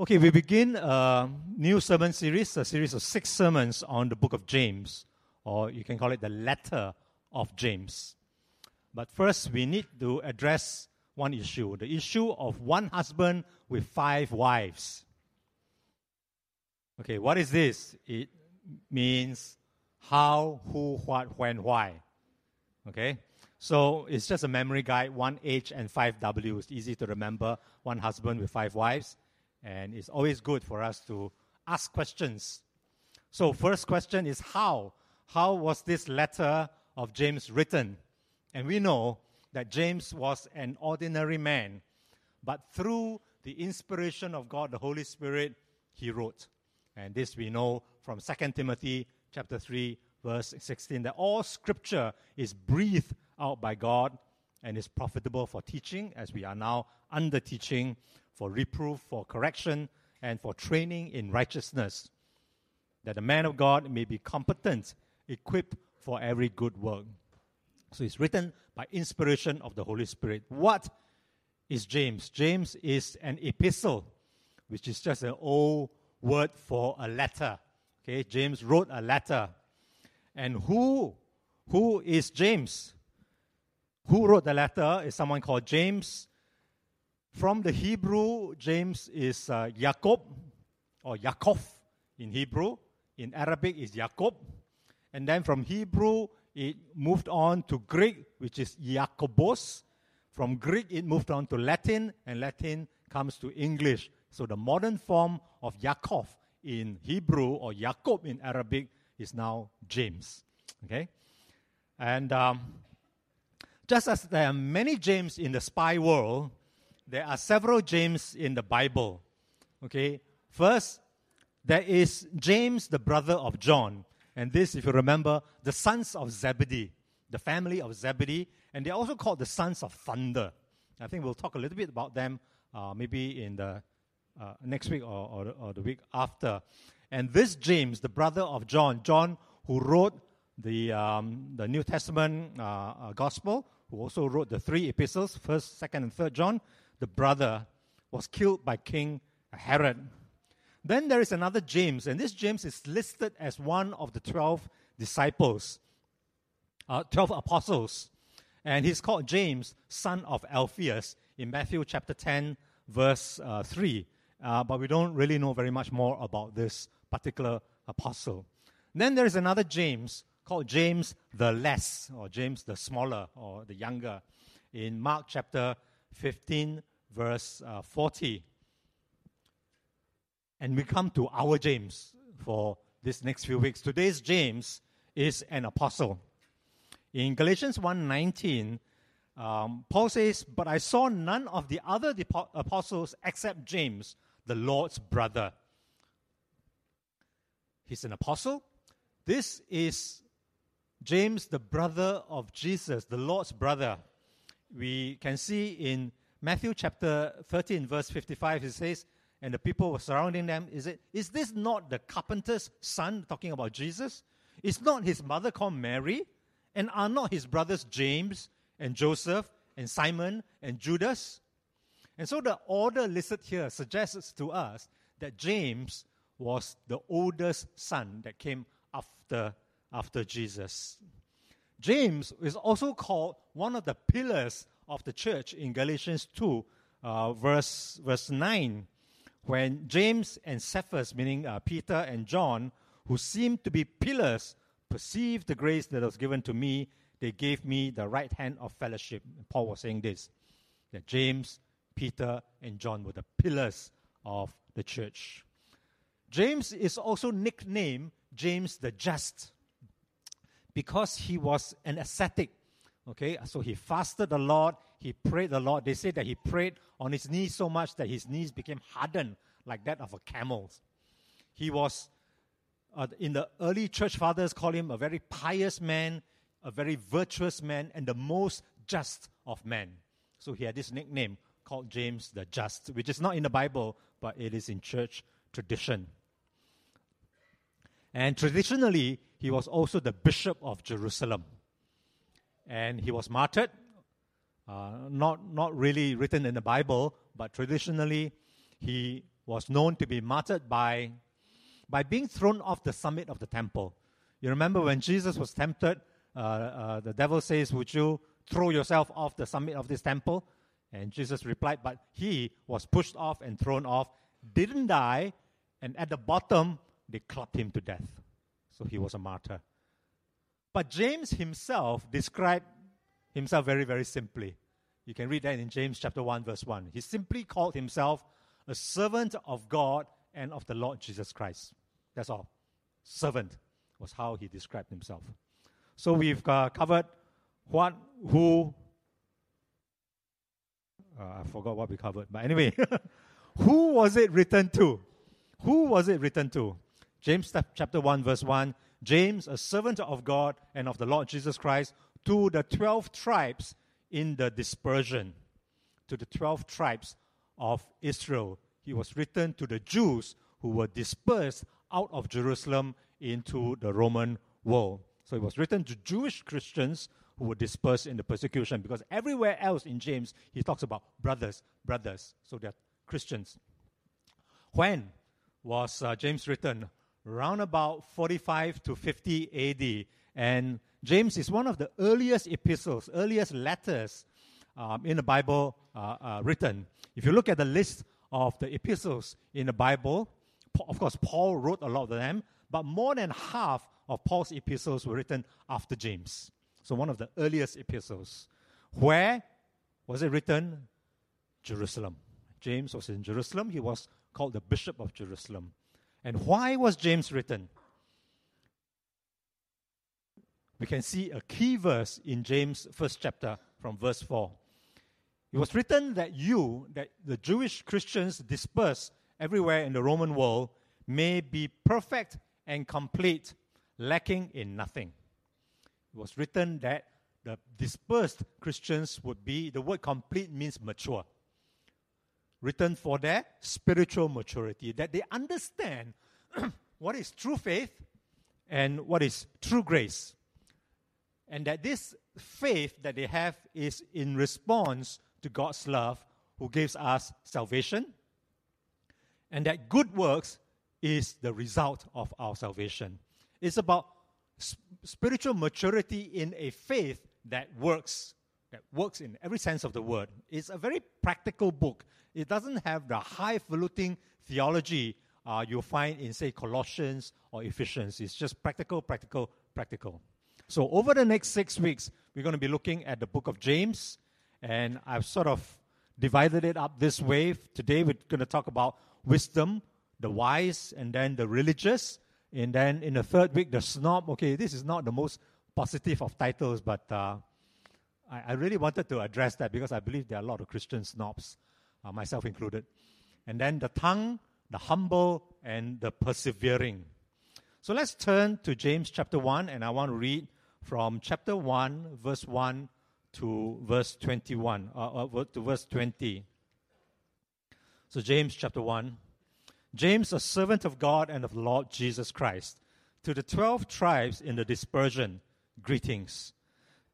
Okay, we begin a new sermon series, a series of six sermons on the book of James, or you can call it the letter of James. But first, we need to address one issue the issue of one husband with five wives. Okay, what is this? It means how, who, what, when, why. Okay? So it's just a memory guide, one H and five W. It's easy to remember. One husband with five wives. And it's always good for us to ask questions. So, first question is how? How was this letter of James written? And we know that James was an ordinary man, but through the inspiration of God, the Holy Spirit, he wrote. And this we know from 2 Timothy chapter 3 verse 16 that all scripture is breathed out by God and is profitable for teaching as we are now under teaching for reproof, for correction, and for training in righteousness, that the man of God may be competent, equipped for every good work. So it's written by inspiration of the Holy Spirit. What is James? James is an epistle, which is just an old word for a letter. Okay, James wrote a letter. And who who is James? Who wrote the letter is someone called James from the Hebrew, James is uh, Jacob or Yaakov in Hebrew. In Arabic, is Jacob. And then from Hebrew, it moved on to Greek, which is Jakobos. From Greek, it moved on to Latin, and Latin comes to English. So the modern form of Yaakov in Hebrew or Jacob in Arabic is now James. Okay? And um, just as there are many James in the spy world, there are several James in the Bible. Okay, first, there is James, the brother of John. And this, if you remember, the sons of Zebedee, the family of Zebedee, and they're also called the sons of thunder. I think we'll talk a little bit about them uh, maybe in the uh, next week or, or, or the week after. And this James, the brother of John, John who wrote the, um, the New Testament uh, uh, gospel, who also wrote the three epistles, first, second, and third John, the brother, was killed by King Herod. Then there is another James, and this James is listed as one of the 12 disciples, uh, 12 apostles. And he's called James, son of Alphaeus, in Matthew chapter 10, verse uh, 3. Uh, but we don't really know very much more about this particular apostle. Then there is another James called James the Less, or James the Smaller, or the Younger, in Mark chapter 15, verse uh, 40. And we come to our James for this next few weeks. Today's James is an apostle. In Galatians 1:19, um, Paul says, "But I saw none of the other apostles except James, the Lord's brother." He's an apostle. This is James, the brother of Jesus, the Lord's brother we can see in Matthew chapter 13, verse 55, it says, and the people were surrounding them. Is, it, is this not the carpenter's son, talking about Jesus? Is not his mother called Mary? And are not his brothers James and Joseph and Simon and Judas? And so the order listed here suggests to us that James was the oldest son that came after, after Jesus. James is also called one of the pillars of the church in Galatians 2, uh, verse, verse 9, when James and Cephas, meaning uh, Peter and John, who seemed to be pillars, perceived the grace that was given to me, they gave me the right hand of fellowship. Paul was saying this that James, Peter, and John were the pillars of the church. James is also nicknamed James the Just because he was an ascetic. Okay, so he fasted a lot, he prayed a lot. They say that he prayed on his knees so much that his knees became hardened like that of a camel's. He was, uh, in the early church fathers call him a very pious man, a very virtuous man, and the most just of men. So he had this nickname called James the Just, which is not in the Bible, but it is in church tradition. And traditionally, he was also the bishop of Jerusalem. And he was martyred, uh, not, not really written in the Bible, but traditionally he was known to be martyred by, by being thrown off the summit of the temple. You remember when Jesus was tempted, uh, uh, the devil says, Would you throw yourself off the summit of this temple? And Jesus replied, But he was pushed off and thrown off, didn't die, and at the bottom, they clubbed him to death. So he was a martyr. But James himself described himself very, very simply. You can read that in James chapter 1, verse 1. He simply called himself a servant of God and of the Lord Jesus Christ. That's all. Servant was how he described himself. So we've uh, covered what, who, uh, I forgot what we covered, but anyway, who was it written to? Who was it written to? James chapter 1, verse 1 James, a servant of God and of the Lord Jesus Christ, to the 12 tribes in the dispersion, to the 12 tribes of Israel. He was written to the Jews who were dispersed out of Jerusalem into the Roman world. So it was written to Jewish Christians who were dispersed in the persecution because everywhere else in James he talks about brothers, brothers. So they're Christians. When was uh, James written? Around about 45 to 50 AD. And James is one of the earliest epistles, earliest letters um, in the Bible uh, uh, written. If you look at the list of the epistles in the Bible, of course, Paul wrote a lot of them, but more than half of Paul's epistles were written after James. So, one of the earliest epistles. Where was it written? Jerusalem. James was in Jerusalem. He was called the Bishop of Jerusalem. And why was James written? We can see a key verse in James' first chapter from verse 4. It was written that you, that the Jewish Christians dispersed everywhere in the Roman world, may be perfect and complete, lacking in nothing. It was written that the dispersed Christians would be, the word complete means mature written for their spiritual maturity, that they understand what is true faith and what is true grace. And that this faith that they have is in response to God's love, who gives us salvation, and that good works is the result of our salvation. It's about sp- spiritual maturity in a faith that works, that works in every sense of the word. It's a very practical book. It doesn't have the highfalutin theology uh, you'll find in, say, Colossians or Ephesians. It's just practical, practical, practical. So, over the next six weeks, we're going to be looking at the book of James, and I've sort of divided it up this way. Today, we're going to talk about wisdom, the wise, and then the religious. And then in the third week, the snob. Okay, this is not the most positive of titles, but uh, I, I, really wanted to address that because I believe there are a lot of Christian snobs uh, myself included. And then the tongue, the humble, and the persevering. So let's turn to James chapter 1, and I want to read from chapter 1, verse 1 to verse 21, uh, uh, to verse 20. So, James chapter 1. James, a servant of God and of Lord Jesus Christ, to the 12 tribes in the dispersion, greetings.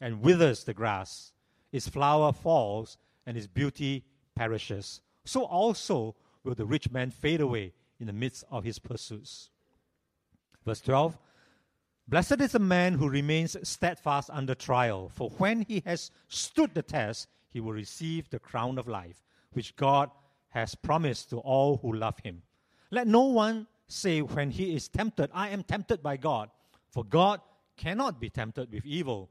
and withers the grass. Its flower falls, and its beauty perishes, so also will the rich man fade away in the midst of his pursuits. Verse 12 Blessed is the man who remains steadfast under trial, for when he has stood the test, he will receive the crown of life, which God has promised to all who love him. Let no one say when he is tempted, I am tempted by God. For God cannot be tempted with evil,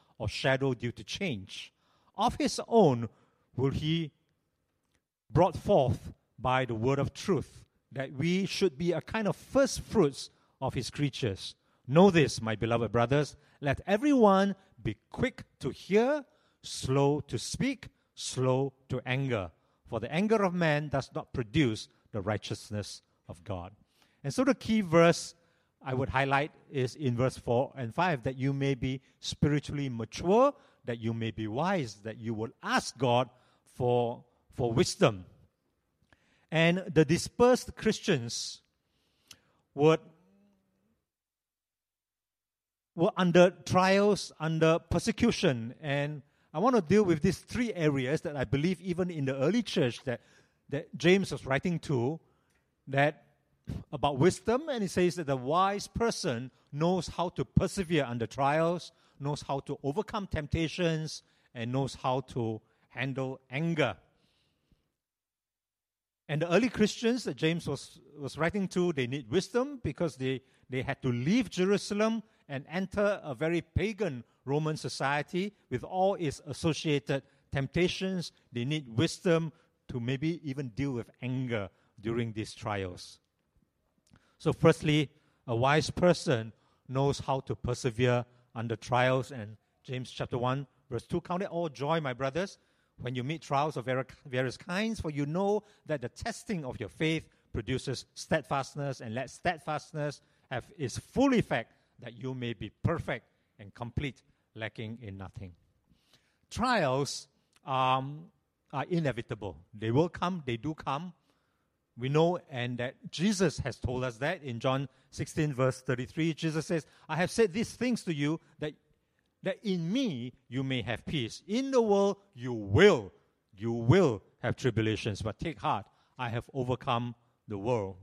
or shadow due to change. Of his own will he brought forth by the word of truth, that we should be a kind of first fruits of his creatures. Know this, my beloved brothers, let everyone be quick to hear, slow to speak, slow to anger. For the anger of man does not produce the righteousness of God. And so the key verse I would highlight is in verse 4 and 5 that you may be spiritually mature, that you may be wise, that you will ask God for, for wisdom. And the dispersed Christians would were under trials, under persecution, and I want to deal with these three areas that I believe even in the early church that, that James was writing to, that about wisdom, and he says that the wise person knows how to persevere under trials, knows how to overcome temptations, and knows how to handle anger. And the early Christians that James was, was writing to, they need wisdom because they, they had to leave Jerusalem and enter a very pagan Roman society with all its associated temptations. They need wisdom to maybe even deal with anger during these trials. So, firstly, a wise person knows how to persevere under trials. And James chapter 1, verse 2 Count it all joy, my brothers, when you meet trials of various kinds, for you know that the testing of your faith produces steadfastness, and let steadfastness have its full effect, that you may be perfect and complete, lacking in nothing. Trials um, are inevitable. They will come, they do come. We know, and that Jesus has told us that in John 16, verse 33. Jesus says, I have said these things to you that, that in me you may have peace. In the world you will, you will have tribulations, but take heart, I have overcome the world.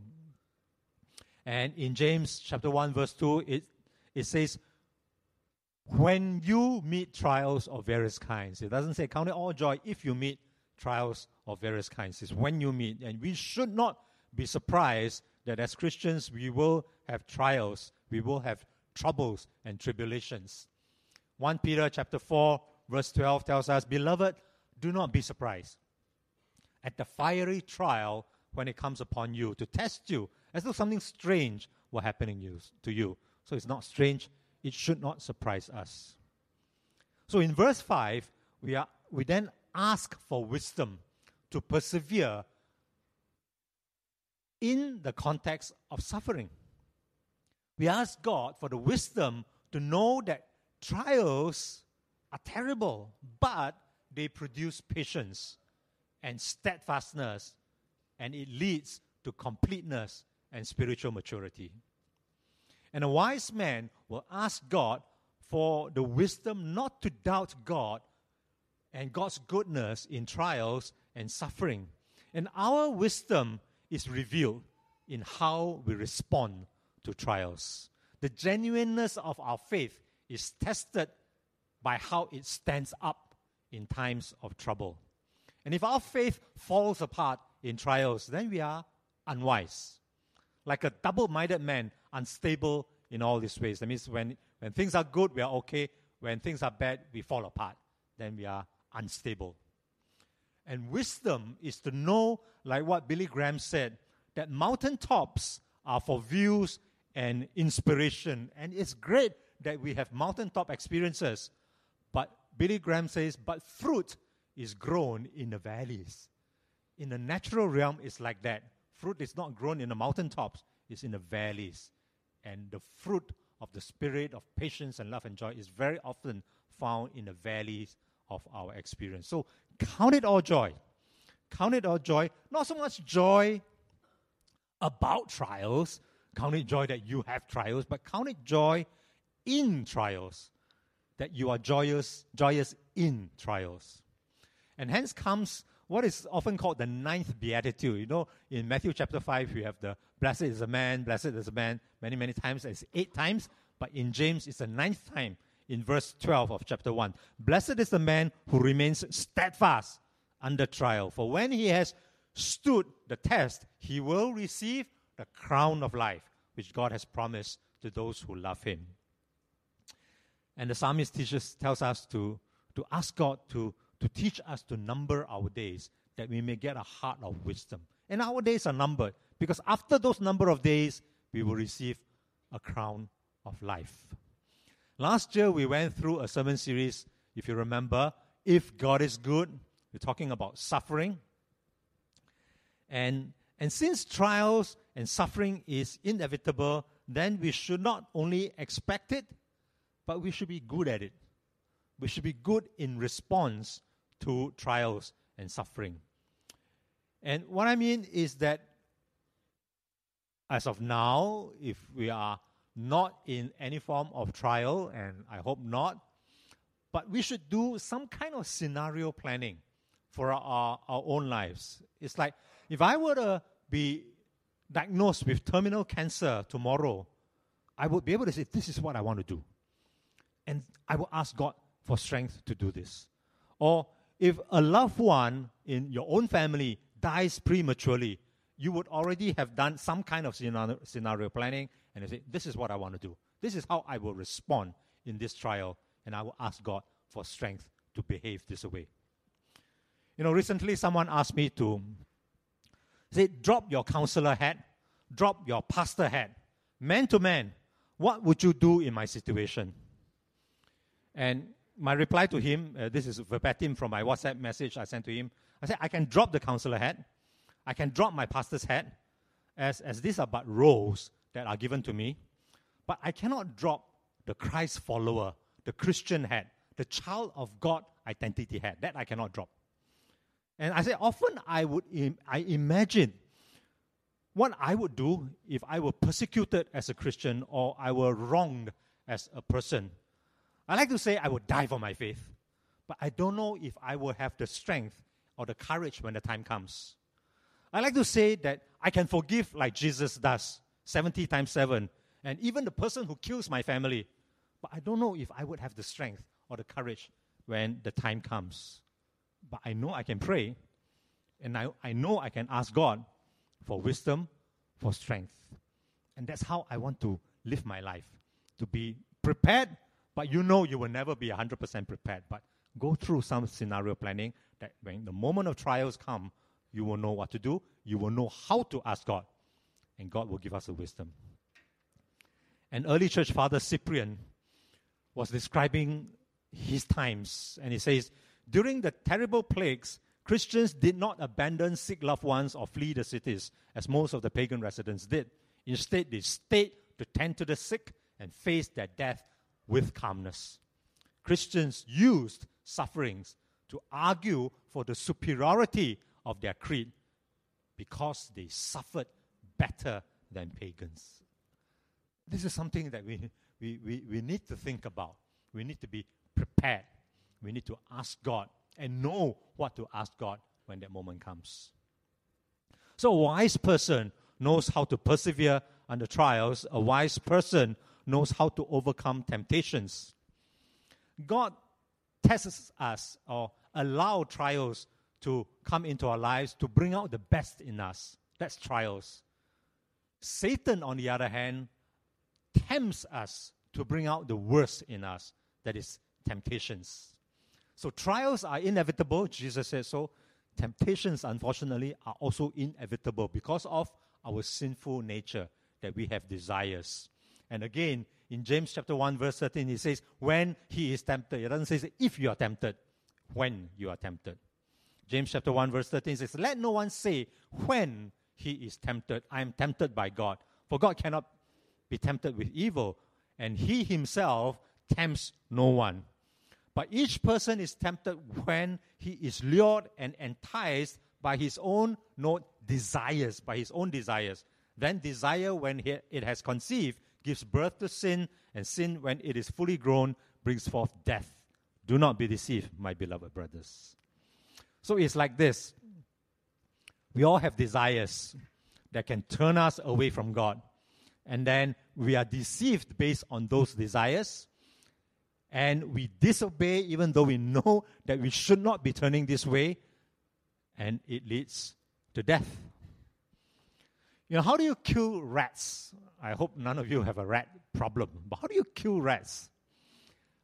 And in James chapter 1, verse 2, it, it says, when you meet trials of various kinds, it doesn't say count it all joy if you meet trials of various kinds. is when you meet. And we should not be surprised that as Christians we will have trials, we will have troubles and tribulations. 1 Peter chapter 4 verse 12 tells us, "Beloved, do not be surprised at the fiery trial when it comes upon you to test you as though something strange were happening you, to you. So it's not strange, it should not surprise us. So in verse 5, we, are, we then ask for wisdom to persevere in the context of suffering. We ask God for the wisdom to know that trials are terrible, but they produce patience and steadfastness, and it leads to completeness and spiritual maturity. And a wise man will ask God for the wisdom not to doubt God and God's goodness in trials and suffering. And our wisdom is revealed in how we respond to trials. The genuineness of our faith is tested by how it stands up in times of trouble. And if our faith falls apart in trials, then we are unwise. Like a double minded man, unstable in all these ways. That means when, when things are good, we are okay. When things are bad, we fall apart. Then we are unstable. And wisdom is to know, like what Billy Graham said, that mountaintops are for views and inspiration. And it's great that we have mountaintop experiences. But Billy Graham says, but fruit is grown in the valleys. In the natural realm, it's like that. Fruit is not grown in the mountaintops, it's in the valleys. And the fruit of the spirit of patience and love and joy is very often found in the valleys of our experience. So count it all joy. Count it all joy. Not so much joy about trials, count it joy that you have trials, but count it joy in trials, that you are joyous, joyous in trials. And hence comes what is often called the ninth beatitude. You know, in Matthew chapter 5, we have the blessed is a man, blessed is a man, many, many times. It's eight times. But in James, it's the ninth time in verse 12 of chapter 1. Blessed is the man who remains steadfast under trial. For when he has stood the test, he will receive the crown of life, which God has promised to those who love him. And the psalmist teaches, tells us to, to ask God to to teach us to number our days that we may get a heart of wisdom. And our days are numbered because after those number of days, we will receive a crown of life. Last year, we went through a sermon series, if you remember, If God is Good. We're talking about suffering. And, and since trials and suffering is inevitable, then we should not only expect it, but we should be good at it. We should be good in response to trials and suffering. And what I mean is that as of now, if we are not in any form of trial, and I hope not, but we should do some kind of scenario planning for our, our own lives. It's like if I were to be diagnosed with terminal cancer tomorrow, I would be able to say, This is what I want to do. And I will ask God for strength to do this. Or if a loved one in your own family dies prematurely, you would already have done some kind of scenario, scenario planning and you say, This is what I want to do. This is how I will respond in this trial, and I will ask God for strength to behave this way. You know, recently someone asked me to say, Drop your counselor hat, drop your pastor hat, man to man. What would you do in my situation? And my reply to him, uh, this is verbatim from my WhatsApp message I sent to him. I said, I can drop the counselor hat. I can drop my pastor's hat, as, as these are but roles that are given to me. But I cannot drop the Christ follower, the Christian hat, the child of God identity hat. That I cannot drop. And I say, often I would Im- I imagine what I would do if I were persecuted as a Christian or I were wronged as a person I like to say I would die for my faith, but I don't know if I will have the strength or the courage when the time comes. I like to say that I can forgive like Jesus does, 70 times 7, and even the person who kills my family. But I don't know if I would have the strength or the courage when the time comes. But I know I can pray, and I, I know I can ask God for wisdom, for strength. And that's how I want to live my life to be prepared but you know you will never be 100% prepared. But go through some scenario planning that when the moment of trials come, you will know what to do. You will know how to ask God. And God will give us the wisdom. An early church father, Cyprian, was describing his times. And he says, During the terrible plagues, Christians did not abandon sick loved ones or flee the cities, as most of the pagan residents did. Instead, they stayed to tend to the sick and face their death with calmness. Christians used sufferings to argue for the superiority of their creed because they suffered better than pagans. This is something that we, we, we, we need to think about. We need to be prepared. We need to ask God and know what to ask God when that moment comes. So, a wise person knows how to persevere under trials. A wise person knows how to overcome temptations. God tests us or allow trials to come into our lives to bring out the best in us. That's trials. Satan, on the other hand, tempts us to bring out the worst in us. That is temptations. So trials are inevitable, Jesus said so. Temptations, unfortunately, are also inevitable because of our sinful nature that we have desires. And again, in James chapter 1, verse 13, he says, when he is tempted. It doesn't say if you are tempted, when you are tempted. James chapter 1, verse 13 says, Let no one say when he is tempted, I am tempted by God. For God cannot be tempted with evil, and he himself tempts no one. But each person is tempted when he is lured and enticed by his own note desires, by his own desires. Then desire, when it has conceived, gives birth to sin, and sin, when it is fully grown, brings forth death. Do not be deceived, my beloved brothers. So it's like this we all have desires that can turn us away from God. And then we are deceived based on those desires. And we disobey even though we know that we should not be turning this way. And it leads to death. You know, how do you kill rats? I hope none of you have a rat problem. But how do you kill rats?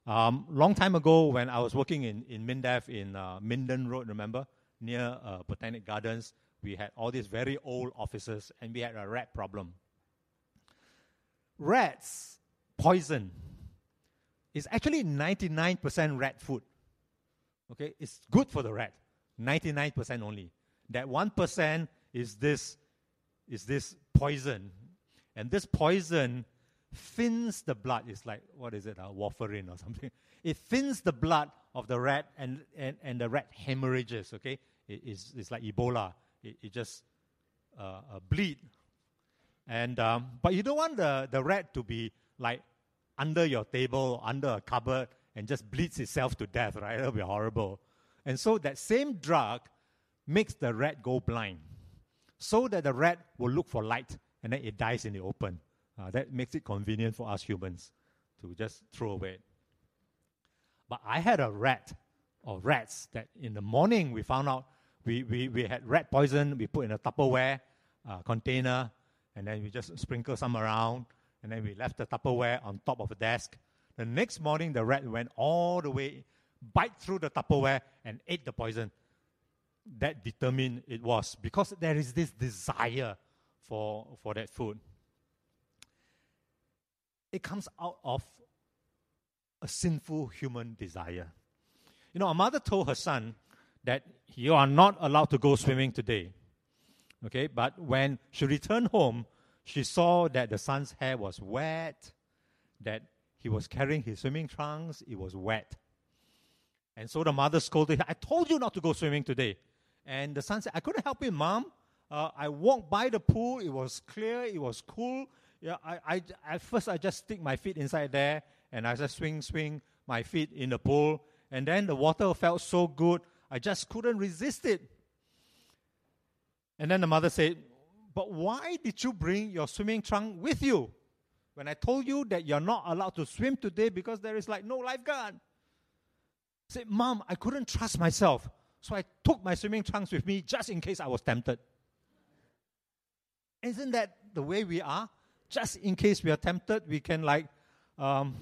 Um, long time ago, when I was working in, in MINDEF in uh, Minden Road, remember, near uh, Botanic Gardens, we had all these very old offices and we had a rat problem. Rats poison is actually 99% rat food. Okay, it's good for the rat. 99% only. That 1% is this is this poison. And this poison thins the blood. It's like, what is it, uh, warfarin or something. It thins the blood of the rat and, and, and the rat hemorrhages, okay? It, it's, it's like Ebola. It, it just uh, uh, bleed. And, um, but you don't want the, the rat to be like under your table, under a cupboard, and just bleeds itself to death, right? That'll be horrible. And so that same drug makes the rat go blind so that the rat will look for light and then it dies in the open. Uh, that makes it convenient for us humans to just throw away. But I had a rat or rats that in the morning we found out we, we, we had rat poison, we put in a Tupperware uh, container, and then we just sprinkle some around, and then we left the Tupperware on top of a desk. The next morning, the rat went all the way, bite through the Tupperware, and ate the poison that determined it was because there is this desire for, for that food. It comes out of a sinful human desire. You know, a mother told her son that you are not allowed to go swimming today. Okay, but when she returned home, she saw that the son's hair was wet, that he was carrying his swimming trunks, it was wet. And so the mother scolded her, I told you not to go swimming today. And the son said, I couldn't help it, mom. Uh, I walked by the pool. It was clear. It was cool. Yeah, I, I, at first, I just stick my feet inside there and I just swing, swing my feet in the pool. And then the water felt so good, I just couldn't resist it. And then the mother said, But why did you bring your swimming trunk with you? When I told you that you're not allowed to swim today because there is like no lifeguard. Said, Mom, I couldn't trust myself. So I took my swimming trunks with me just in case I was tempted. Isn't that the way we are? Just in case we are tempted, we can like. Um,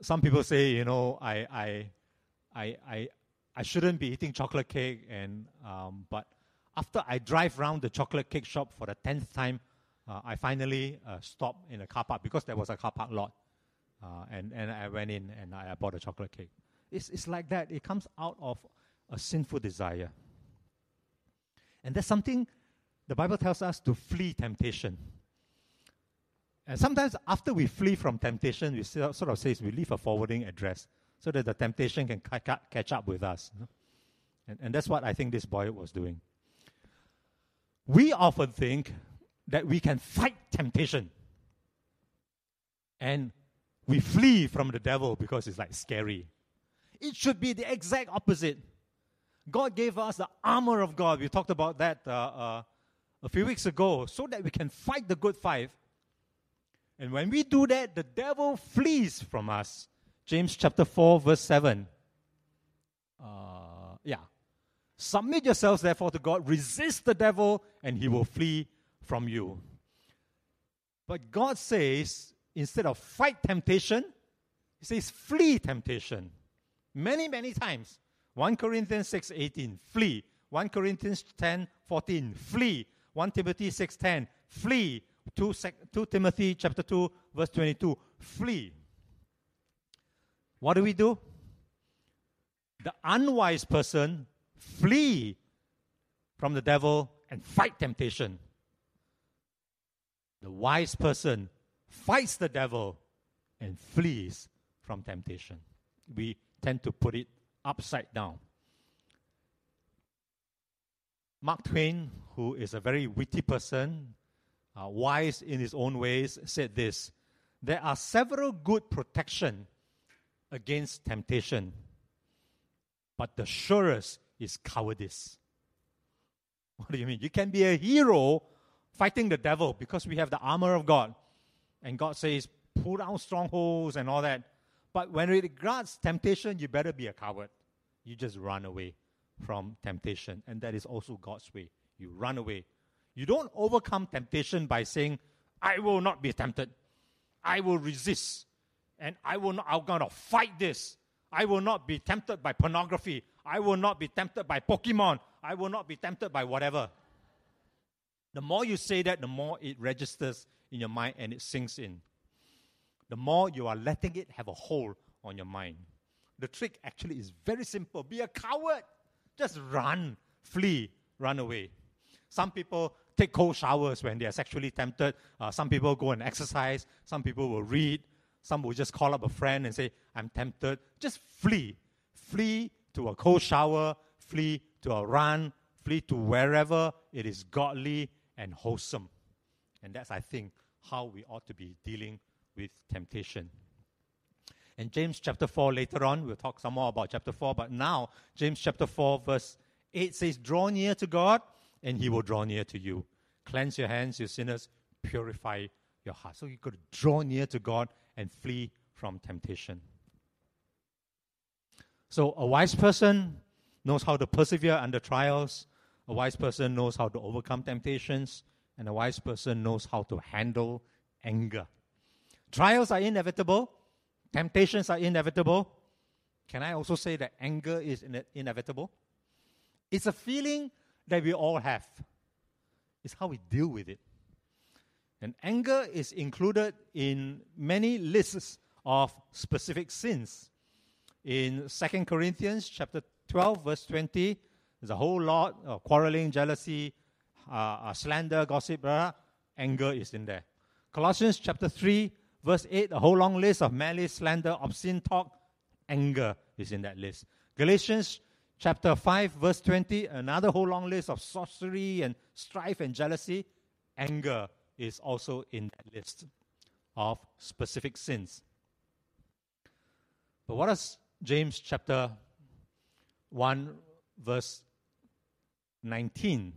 some people say, you know, I, I, I, I, I shouldn't be eating chocolate cake, and um, but after I drive around the chocolate cake shop for the tenth time, uh, I finally uh, stopped in a car park because there was a car park lot, uh, and and I went in and I, bought a chocolate cake. It's, it's like that. It comes out of a sinful desire. And that's something the Bible tells us to flee temptation. And sometimes after we flee from temptation, we sort of says we leave a forwarding address so that the temptation can catch up with us. And, and that's what I think this boy was doing. We often think that we can fight temptation. And we flee from the devil because it's like scary. It should be the exact opposite. God gave us the armor of God. We talked about that uh, uh, a few weeks ago, so that we can fight the good fight. And when we do that, the devil flees from us. James chapter 4, verse 7. Uh, yeah. Submit yourselves, therefore, to God. Resist the devil, and he will flee from you. But God says, instead of fight temptation, He says, flee temptation many, many times. 1 Corinthians 6 18, flee. 1 Corinthians 10 14, flee. 1 Timothy 6 10, flee. 2, 2 Timothy chapter 2, verse 22, flee. What do we do? The unwise person flee from the devil and fight temptation. The wise person fights the devil and flees from temptation. We tend to put it upside down. Mark Twain, who is a very witty person, uh, wise in his own ways, said this There are several good protection against temptation, but the surest is cowardice. What do you mean? You can be a hero fighting the devil because we have the armor of God. And God says, pull down strongholds and all that. But when it regards temptation, you better be a coward. You just run away from temptation. And that is also God's way. You run away. You don't overcome temptation by saying, I will not be tempted. I will resist. And I will not, I'm going to fight this. I will not be tempted by pornography. I will not be tempted by Pokemon. I will not be tempted by whatever. The more you say that, the more it registers in your mind and it sinks in. The more you are letting it have a hold on your mind. The trick actually is very simple be a coward. Just run, flee, run away. Some people take cold showers when they are sexually tempted. Uh, some people go and exercise. Some people will read. Some will just call up a friend and say, I'm tempted. Just flee. Flee to a cold shower, flee to a run, flee to wherever it is godly and wholesome. And that's, I think, how we ought to be dealing with temptation. And James chapter 4, later on, we'll talk some more about chapter 4, but now, James chapter 4, verse 8 says, Draw near to God, and he will draw near to you. Cleanse your hands, you sinners, purify your heart. So you've got to draw near to God and flee from temptation. So a wise person knows how to persevere under trials. A wise person knows how to overcome temptations. And a wise person knows how to handle anger. Trials are inevitable. Temptations are inevitable. Can I also say that anger is inevitable? It's a feeling that we all have. It's how we deal with it. And anger is included in many lists of specific sins. In 2 Corinthians chapter 12, verse 20, there's a whole lot of quarreling, jealousy, uh, uh, slander, gossip, uh, anger is in there. Colossians chapter 3, verse 8, a whole long list of malice, slander, obscene talk, anger is in that list. Galatians chapter 5, verse 20, another whole long list of sorcery and strife and jealousy, anger is also in that list of specific sins. But what does James chapter 1, verse 19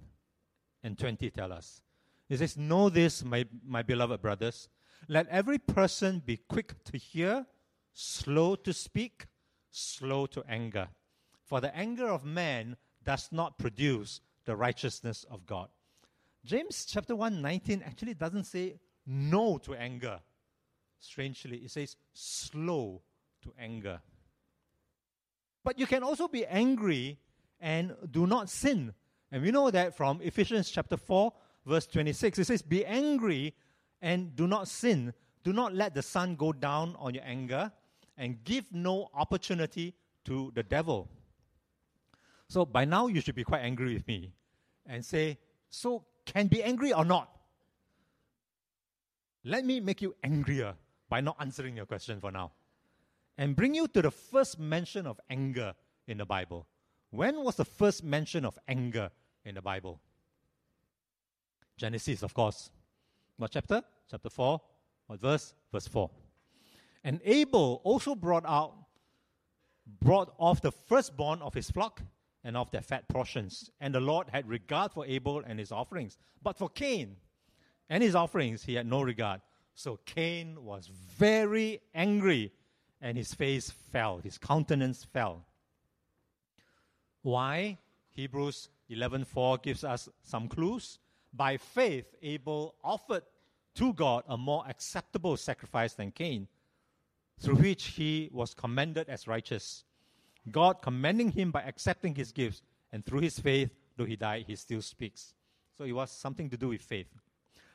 and 20 tell us? It says, Know this, my, my beloved brothers. Let every person be quick to hear, slow to speak, slow to anger. For the anger of man does not produce the righteousness of God. James chapter 1, 19 actually doesn't say no to anger. Strangely, it says slow to anger. But you can also be angry and do not sin. And we know that from Ephesians chapter 4, verse 26. It says, Be angry and do not sin. Do not let the sun go down on your anger and give no opportunity to the devil. So by now, you should be quite angry with me and say, So can be angry or not? Let me make you angrier by not answering your question for now and bring you to the first mention of anger in the Bible. When was the first mention of anger in the Bible? Genesis, of course. What chapter? Chapter 4. What verse? Verse 4. And Abel also brought out, brought off the firstborn of his flock and of their fat portions. And the Lord had regard for Abel and his offerings. But for Cain and his offerings, he had no regard. So Cain was very angry, and his face fell, his countenance fell. Why? Hebrews 11:4 gives us some clues. By faith, Abel offered to God a more acceptable sacrifice than Cain, through which he was commended as righteous. God commending him by accepting his gifts, and through his faith, though he died, he still speaks. So it was something to do with faith.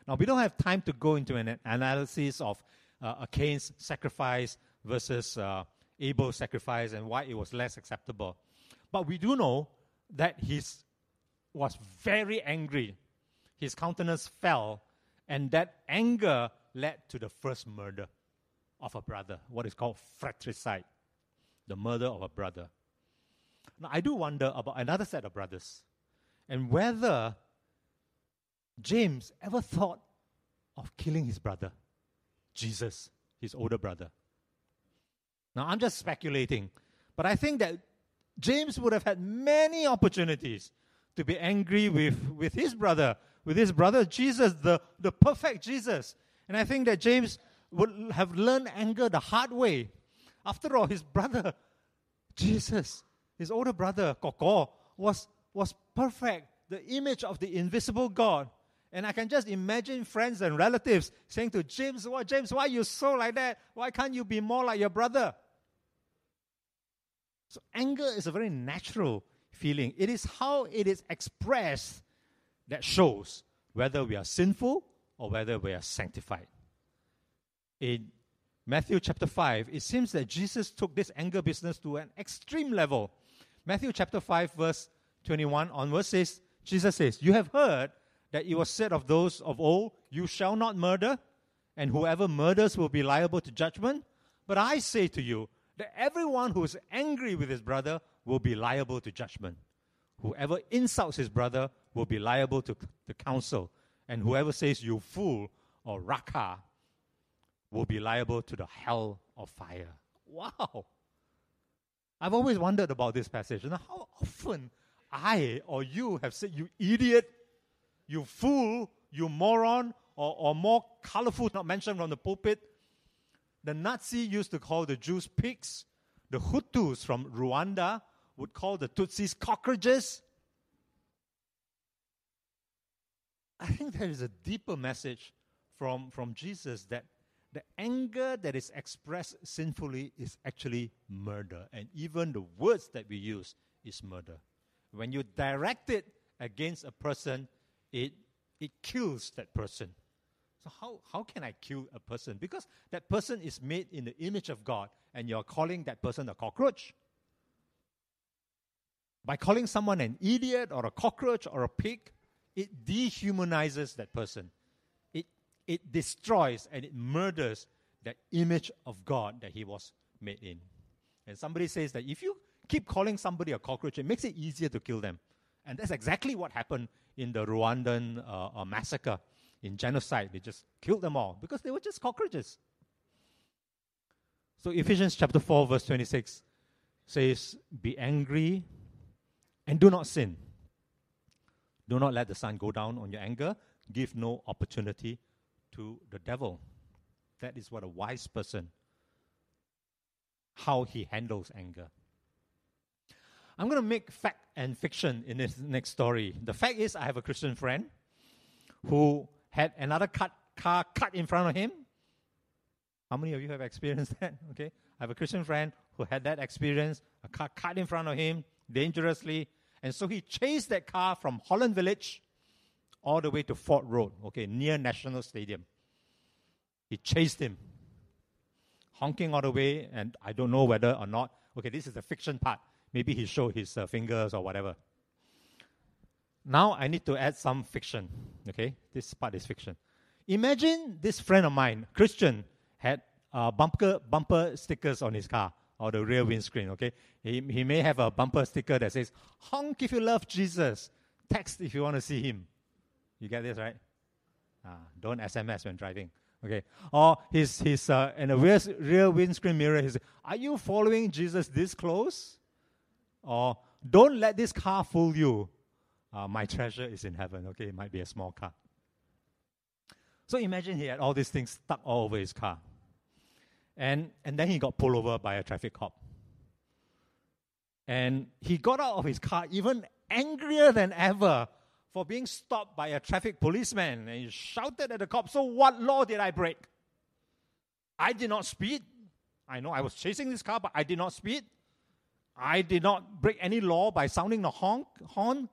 Now, we don't have time to go into an analysis of uh, Cain's sacrifice versus uh, Abel's sacrifice and why it was less acceptable. But we do know that he was very angry. His countenance fell, and that anger led to the first murder of a brother, what is called fratricide the murder of a brother. Now, I do wonder about another set of brothers. and whether James ever thought of killing his brother, Jesus, his older brother. Now, I'm just speculating, but I think that James would have had many opportunities to be angry with, with his brother, with his brother Jesus, the, the perfect Jesus. And I think that James would have learned anger the hard way. After all, his brother, Jesus, his older brother, Koko, was, was perfect, the image of the invisible God. And I can just imagine friends and relatives saying to James, "What, James, why are you so like that? Why can't you be more like your brother? So, anger is a very natural feeling. It is how it is expressed that shows whether we are sinful or whether we are sanctified. In Matthew chapter 5, it seems that Jesus took this anger business to an extreme level. Matthew chapter 5, verse 21 onwards says, Jesus says, You have heard that it was said of those of old, You shall not murder, and whoever murders will be liable to judgment. But I say to you that everyone who is angry with his brother will be liable to judgment. Whoever insults his brother will be liable to the council, and whoever says, You fool or raca will be liable to the hell of fire. Wow! I've always wondered about this passage. And how often I or you have said, You idiot, you fool, you moron, or, or more colorful, not mentioned from the pulpit. The Nazi used to call the Jews pigs. The Hutus from Rwanda would call the Tutsis cockroaches. I think there is a deeper message from, from Jesus that the anger that is expressed sinfully is actually murder. And even the words that we use is murder. When you direct it against a person, it, it kills that person. So, how, how can I kill a person? Because that person is made in the image of God, and you're calling that person a cockroach. By calling someone an idiot or a cockroach or a pig, it dehumanizes that person. It, destroys and it murders that image of God that he was made in. And somebody says that if you keep calling somebody a cockroach, it makes it easier to kill them. And that's exactly what happened in the Rwandan uh, uh, massacre, in genocide. They just killed them all because they were just cockroaches. So Ephesians chapter 4, verse 26 says, Be angry and do not sin. Do not let the sun go down on your anger. Give no opportunity to the devil. That is what a wise person, how he handles anger. I'm going to make fact and fiction in this next story. The fact is, I have a Christian friend who had another cut, car cut in front of him. How many of you have experienced that? Okay. I have a Christian friend who had that experience, a car cut in front of him dangerously. And so he chased that car from Holland Village all the way to Fort Road, okay, near National Stadium. He chased him, honking all the way, and I don't know whether or not, okay, this is the fiction part. Maybe he showed his uh, fingers or whatever. Now I need to add some fiction. Okay, this part is fiction. Imagine this friend of mine, Christian, had uh, bumper bumper stickers on his car or the rear windscreen. Okay, he, he may have a bumper sticker that says "Honk if you love Jesus." Text if you want to see him. You get this right? Ah, don't SMS when driving. Okay. Or his his uh, in the rear, rear windscreen mirror. He says, "Are you following Jesus this close?" Or don't let this car fool you. Uh, my treasure is in heaven. Okay, it might be a small car. So imagine he had all these things stuck all over his car. And, and then he got pulled over by a traffic cop. And he got out of his car even angrier than ever for being stopped by a traffic policeman. And he shouted at the cop, So, what law did I break? I did not speed. I know I was chasing this car, but I did not speed. I did not break any law by sounding the honk, horn.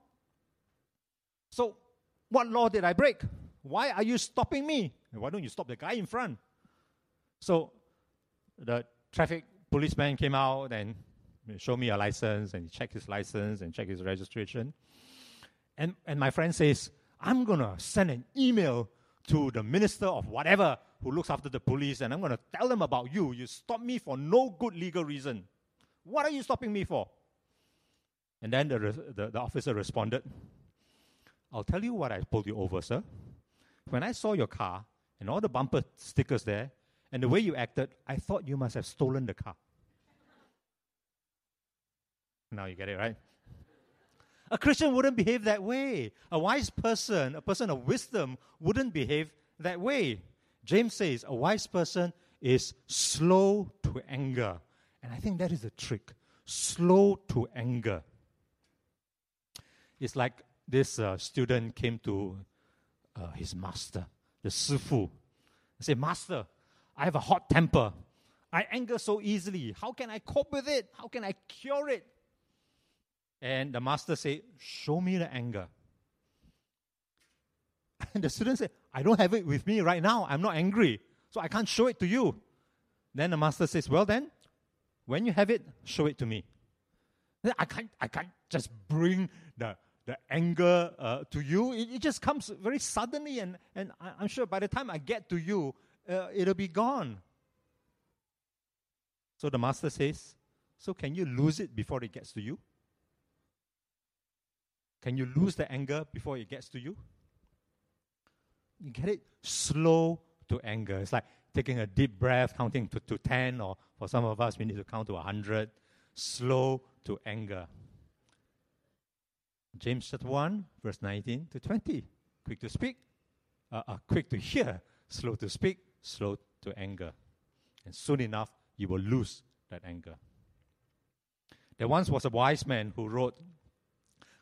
So, what law did I break? Why are you stopping me? Why don't you stop the guy in front? So, the traffic policeman came out and showed me a license and he checked his license and checked his registration. And, and my friend says, I'm going to send an email to the minister of whatever who looks after the police and I'm going to tell them about you. You stopped me for no good legal reason. What are you stopping me for? And then the, the, the officer responded, I'll tell you what I pulled you over, sir. When I saw your car and all the bumper stickers there and the way you acted, I thought you must have stolen the car. Now you get it, right? A Christian wouldn't behave that way. A wise person, a person of wisdom, wouldn't behave that way. James says a wise person is slow to anger. And I think that is the trick slow to anger. It's like this uh, student came to uh, his master, the Sifu. He said, Master, I have a hot temper. I anger so easily. How can I cope with it? How can I cure it? And the master said, Show me the anger. And the student said, I don't have it with me right now. I'm not angry. So I can't show it to you. Then the master says, Well, then, when you have it, show it to me. I can't, I can't just bring the, the anger uh, to you. It, it, just comes very suddenly, and, and I, am sure by the time I get to you, uh, it'll be gone. So the master says, So can you lose it before it gets to you? Can you lose the anger before it gets to you? You get it? Slow to anger. It's like taking a deep breath, counting to, to 10, or for some of us, we need to count to 100. Slow to anger. James chapter 1, verse 19 to 20. Quick to speak, uh, uh, quick to hear, slow to speak, slow to anger. And soon enough, you will lose that anger. There once was a wise man who wrote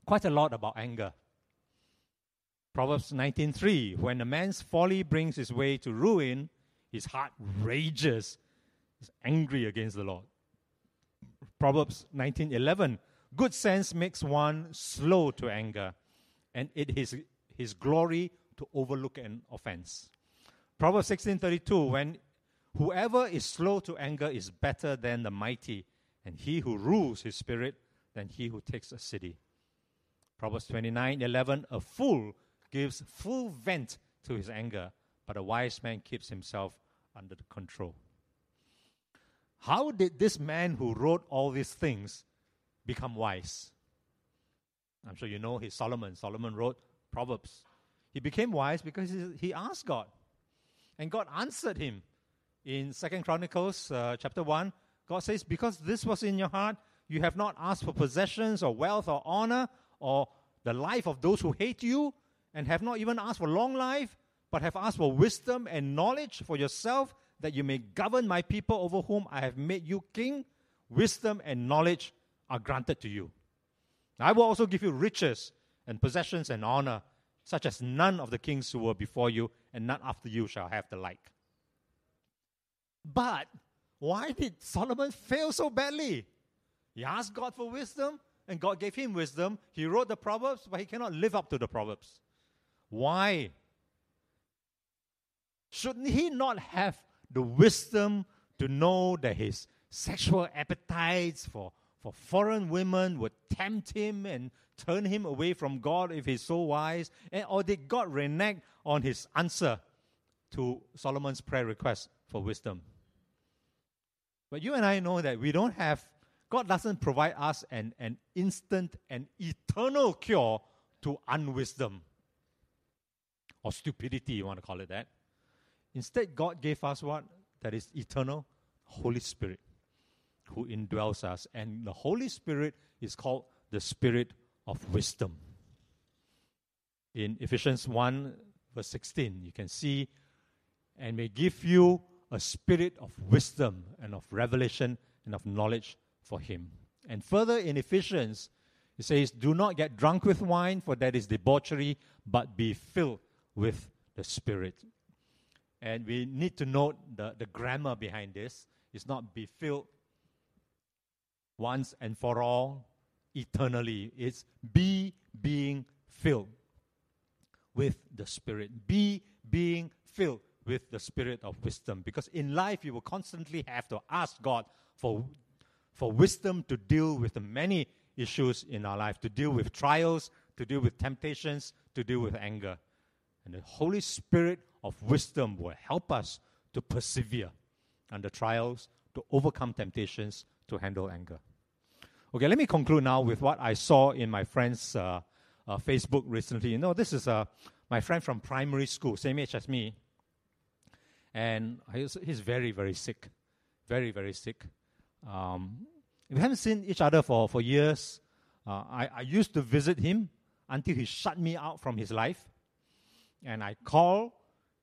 quite a lot about anger. Proverbs 19:3 When a man's folly brings his way to ruin, his heart rages, is angry against the Lord. Proverbs 19:11 Good sense makes one slow to anger, and it is his glory to overlook an offense. Proverbs 16:32 When whoever is slow to anger is better than the mighty, and he who rules his spirit than he who takes a city. Proverbs 29 11, a fool gives full vent to his anger, but a wise man keeps himself under control. How did this man who wrote all these things become wise? I'm sure you know he's Solomon. Solomon wrote Proverbs. He became wise because he asked God, and God answered him. In Second Chronicles uh, chapter 1, God says, Because this was in your heart, you have not asked for possessions or wealth or honor or the life of those who hate you and have not even asked for long life, but have asked for wisdom and knowledge for yourself, that you may govern my people over whom I have made you king. Wisdom and knowledge are granted to you. I will also give you riches and possessions and honor, such as none of the kings who were before you, and none after you shall have the like. But why did Solomon fail so badly? He asked God for wisdom, and God gave him wisdom. He wrote the Proverbs, but he cannot live up to the Proverbs. Why? Shouldn't he not have the wisdom to know that his sexual appetites for, for foreign women would tempt him and turn him away from God if he's so wise? And, or did God renege on his answer to Solomon's prayer request for wisdom? But you and I know that we don't have God doesn't provide us an, an instant and eternal cure to unwisdom or stupidity, you want to call it that. Instead, God gave us what? That is eternal Holy Spirit who indwells us. And the Holy Spirit is called the Spirit of wisdom. In Ephesians 1, verse 16, you can see, and may give you a spirit of wisdom and of revelation and of knowledge for him. And further in Ephesians, it says, Do not get drunk with wine, for that is debauchery, but be filled with the Spirit. And we need to note the, the grammar behind this. It's not be filled once and for all, eternally. It's be being filled with the Spirit. Be being filled with the Spirit of wisdom. Because in life, you will constantly have to ask God for for wisdom to deal with the many issues in our life, to deal with trials, to deal with temptations, to deal with anger. And the Holy Spirit of wisdom will help us to persevere under trials, to overcome temptations, to handle anger. Okay, let me conclude now with what I saw in my friend's uh, uh, Facebook recently. You know, this is uh, my friend from primary school, same age as me. And he's, he's very, very sick. Very, very sick. Um, we haven't seen each other for, for years. Uh, I, I used to visit him until he shut me out from his life. And I call,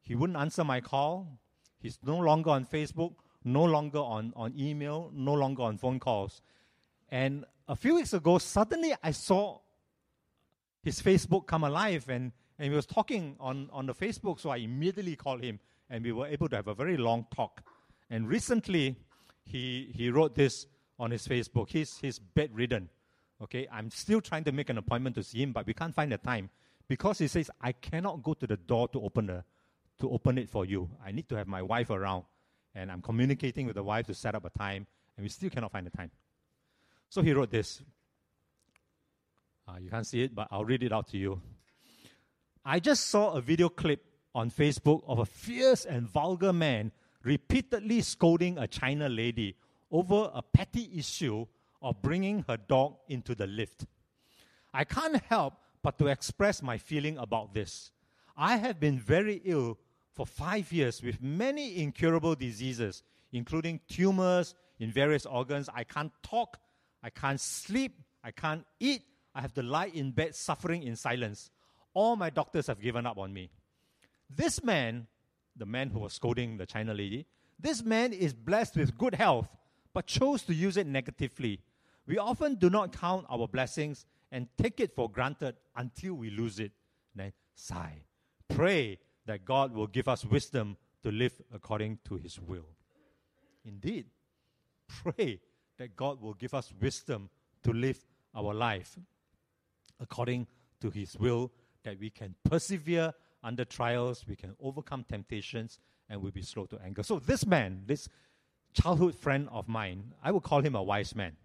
he wouldn't answer my call. He's no longer on Facebook, no longer on, on email, no longer on phone calls. And a few weeks ago, suddenly I saw his Facebook come alive and, and he was talking on, on the Facebook, so I immediately called him and we were able to have a very long talk. And recently, he, he wrote this on his Facebook. He's, he's bedridden. Okay, I'm still trying to make an appointment to see him, but we can't find the time because he says I cannot go to the door to open the to open it for you. I need to have my wife around, and I'm communicating with the wife to set up a time, and we still cannot find the time. So he wrote this. Uh, you can't see it, but I'll read it out to you. I just saw a video clip on Facebook of a fierce and vulgar man repeatedly scolding a China lady over a petty issue of bringing her dog into the lift. I can't help but to express my feeling about this. I have been very ill for five years with many incurable diseases, including tumors in various organs. I can't talk, I can't sleep, I can't eat, I have to lie in bed suffering in silence. All my doctors have given up on me. This man, the man who was scolding the China lady, this man is blessed with good health, but chose to use it negatively. We often do not count our blessings and take it for granted until we lose it. Then sigh. Pray that God will give us wisdom to live according to his will. Indeed, pray that God will give us wisdom to live our life according to his will, that we can persevere under trials, we can overcome temptations, and we'll be slow to anger. So, this man, this childhood friend of mine, I would call him a wise man.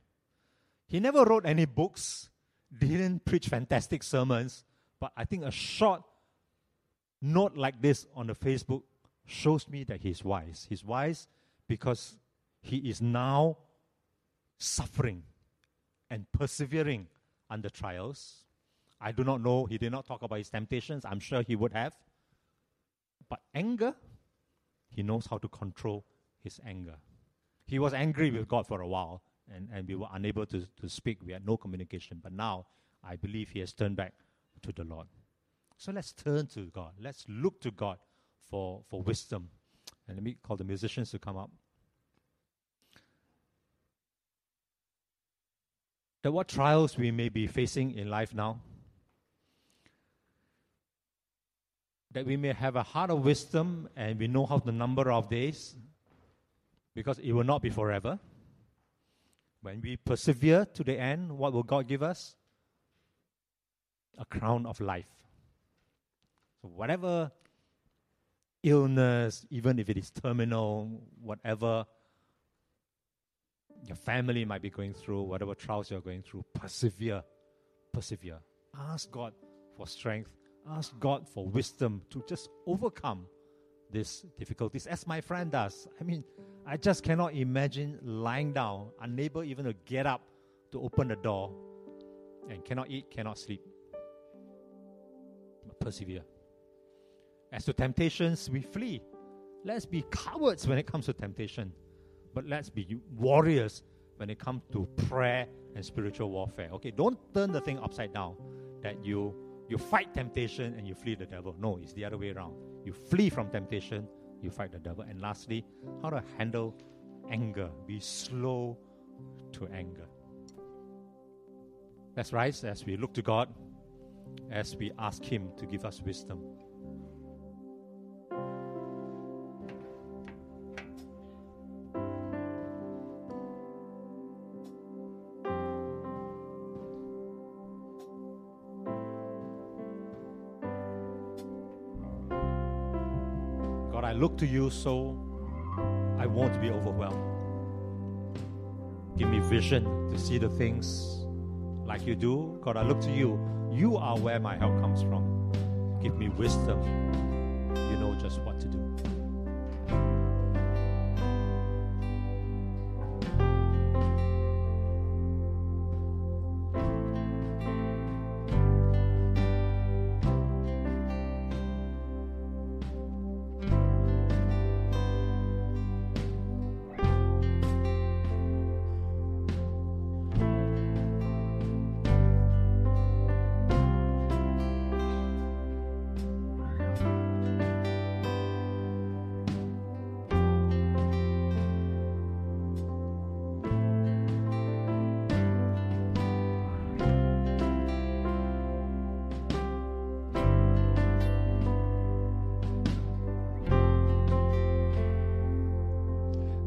He never wrote any books, didn't preach fantastic sermons, but I think a short note like this on the Facebook shows me that he's wise. He's wise because he is now suffering and persevering under trials. I do not know. He did not talk about his temptations. I'm sure he would have. But anger, he knows how to control his anger. He was angry with God for a while, and, and we were unable to, to speak. We had no communication. But now, I believe he has turned back to the Lord. So let's turn to God. Let's look to God for, for wisdom. And let me call the musicians to come up. That what trials we may be facing in life now, that we may have a heart of wisdom and we know how the number of days, because it will not be forever. When we persevere to the end, what will God give us? A crown of life. So, whatever illness, even if it is terminal, whatever your family might be going through, whatever trials you're going through, persevere. Persevere. Ask God for strength. Ask God for wisdom to just overcome these difficulties, as my friend does. I mean, I just cannot imagine lying down, unable even to get up to open the door, and cannot eat, cannot sleep. But persevere. As to temptations, we flee. Let's be cowards when it comes to temptation, but let's be warriors when it comes to prayer and spiritual warfare. Okay, don't turn the thing upside down that you you fight temptation and you flee the devil. No, it's the other way around. You flee from temptation, you fight the devil. And lastly, how to handle anger. Be slow to anger. Let's rise as we look to God, as we ask Him to give us wisdom. To you so I won't be overwhelmed. Give me vision to see the things like you do. God, I look to you. You are where my help comes from. Give me wisdom. You know just what to do.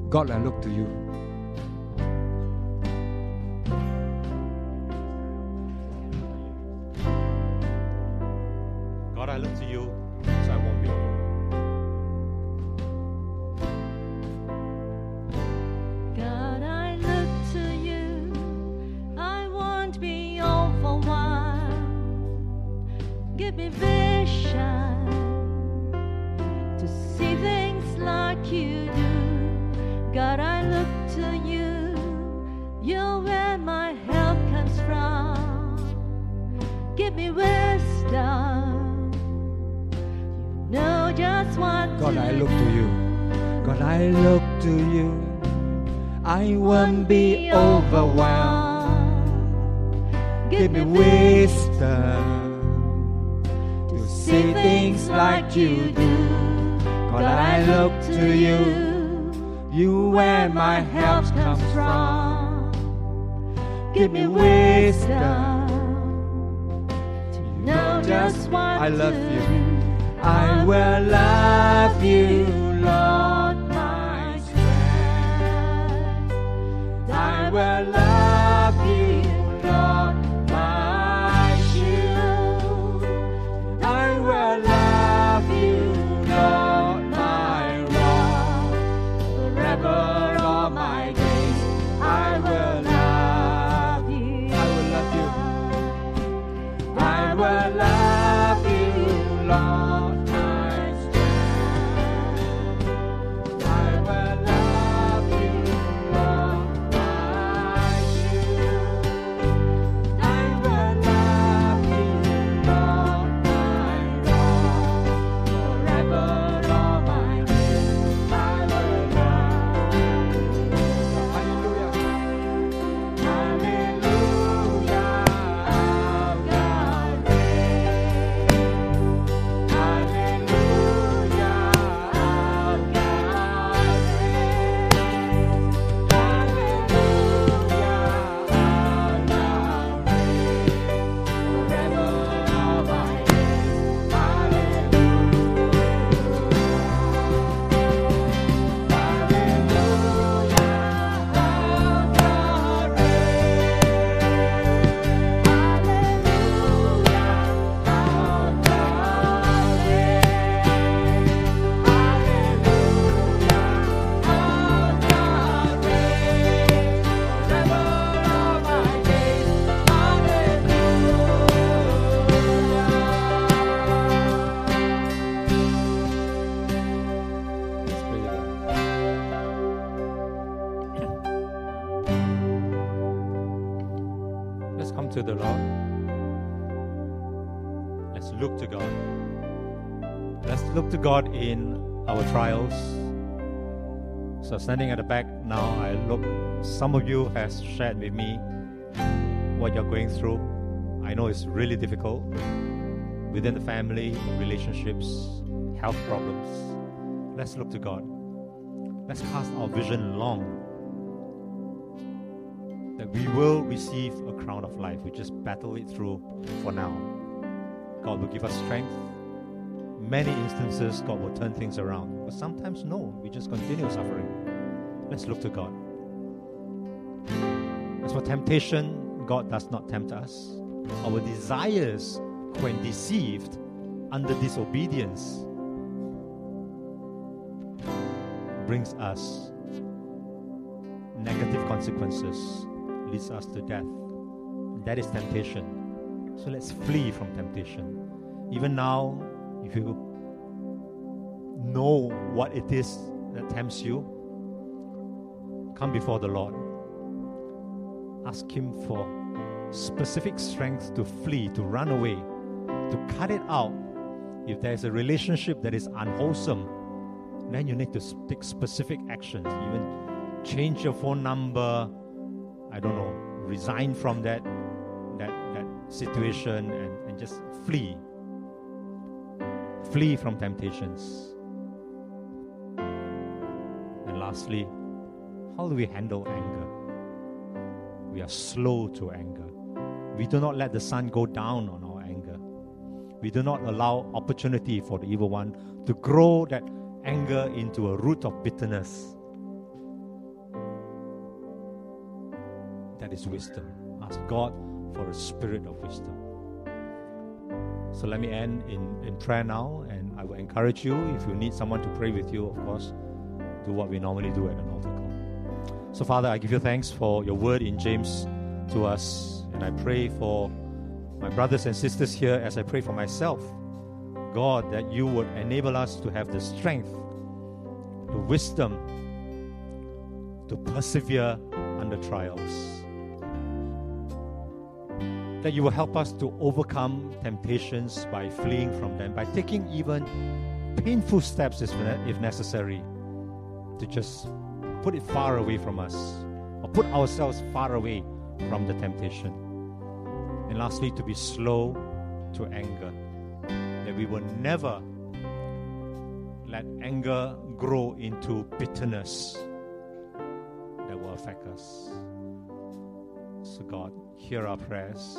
God, I look to you. God in our trials. So standing at the back now, I look. Some of you has shared with me what you're going through. I know it's really difficult within the family, relationships, health problems. Let's look to God. Let's cast our vision long that we will receive a crown of life. We just battle it through for now. God will give us strength. Many instances, God will turn things around. But sometimes, no, we just continue suffering. Let's look to God. As for temptation, God does not tempt us. Our desires, when deceived under disobedience, brings us negative consequences, leads us to death. That is temptation. So let's flee from temptation. Even now, if you know what it is that tempts you, come before the Lord. Ask Him for specific strength to flee, to run away, to cut it out. If there is a relationship that is unwholesome, then you need to take specific actions. Even change your phone number. I don't know, resign from that that that situation and, and just flee. Flee from temptations. And lastly, how do we handle anger? We are slow to anger. We do not let the sun go down on our anger. We do not allow opportunity for the evil one to grow that anger into a root of bitterness. That is wisdom. Ask God for a spirit of wisdom. So let me end in, in prayer now, and I will encourage you, if you need someone to pray with you, of course, do what we normally do at an altar call. So, Father, I give you thanks for your word in James to us, and I pray for my brothers and sisters here as I pray for myself. God, that you would enable us to have the strength, the wisdom to persevere under trials that you will help us to overcome temptations by fleeing from them, by taking even painful steps if necessary to just put it far away from us or put ourselves far away from the temptation. And lastly, to be slow to anger, that we will never let anger grow into bitterness that will affect us. So, God, hear our prayers.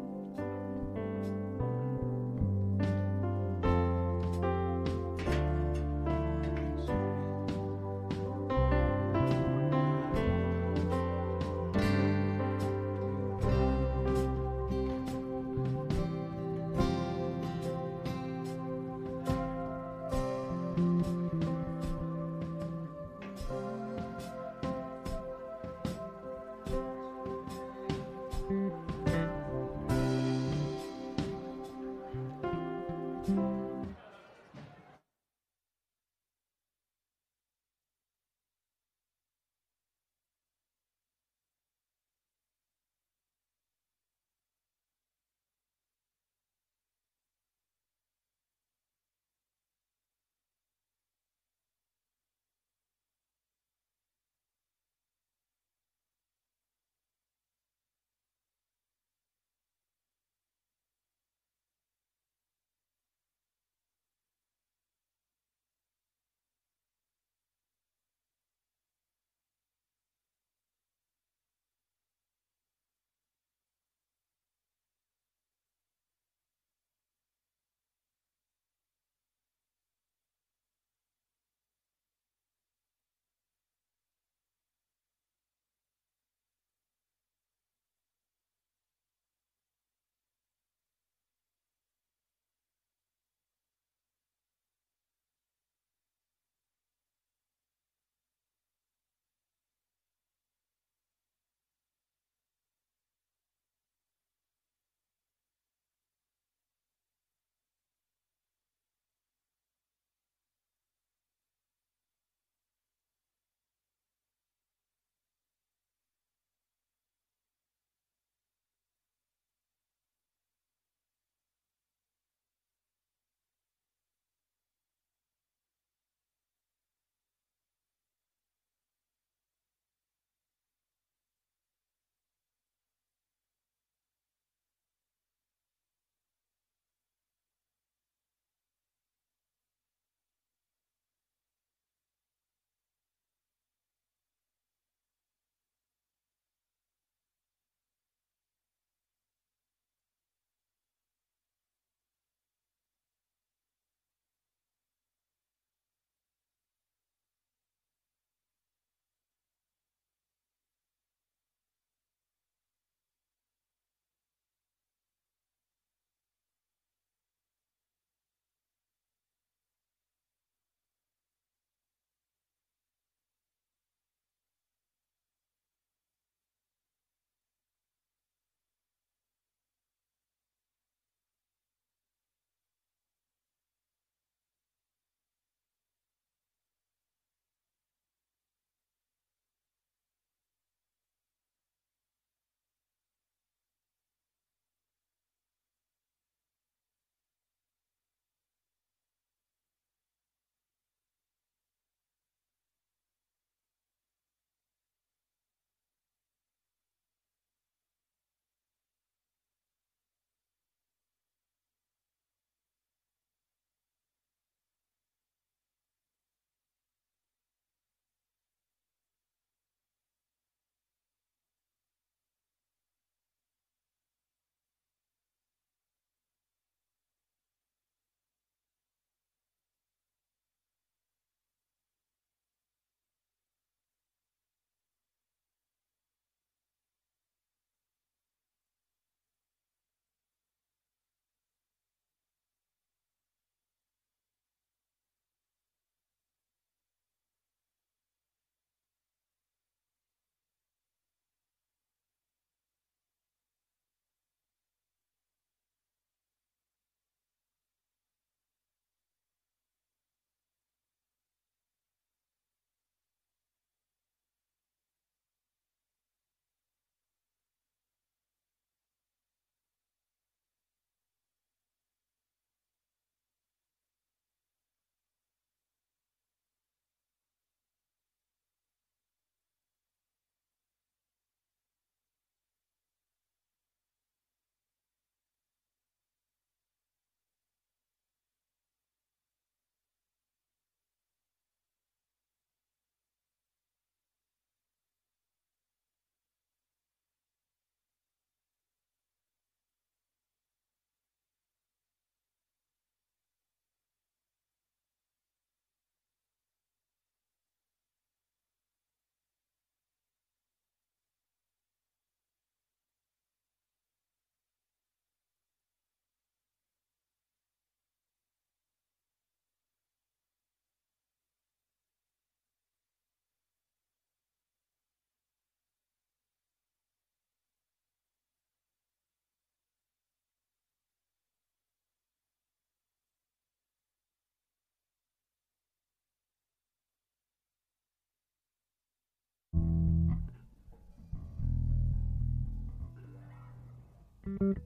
Thank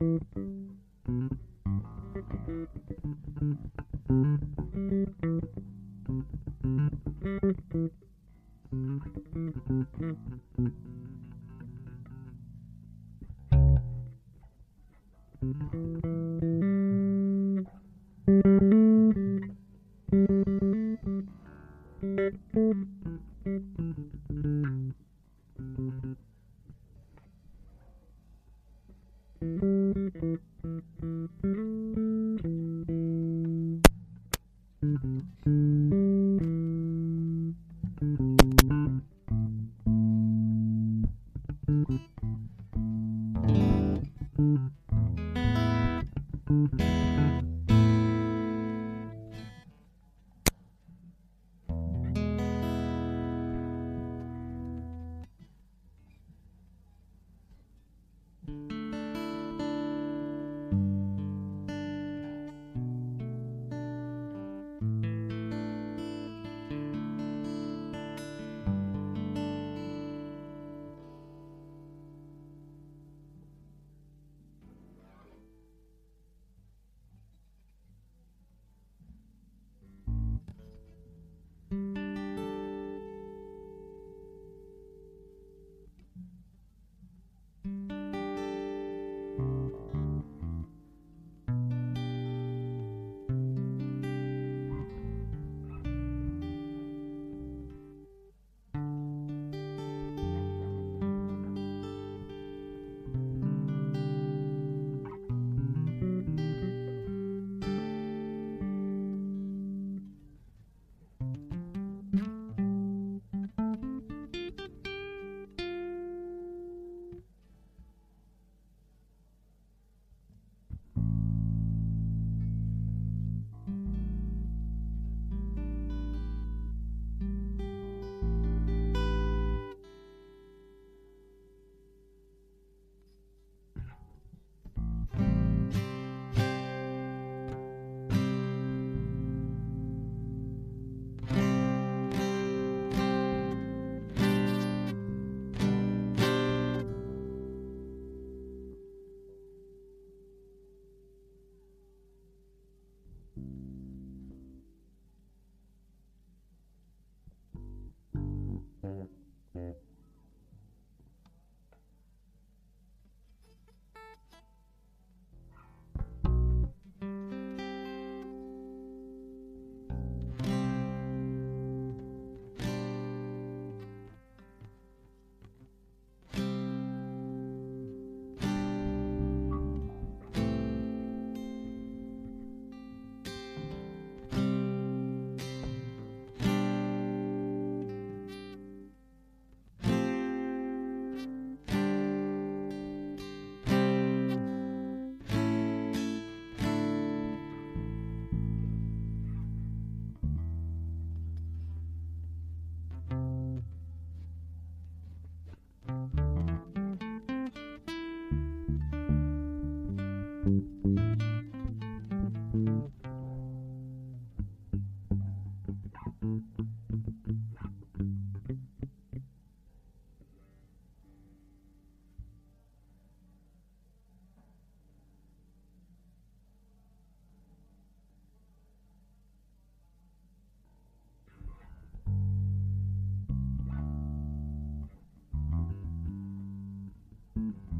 you. Mm-hmm. Mm-hmm.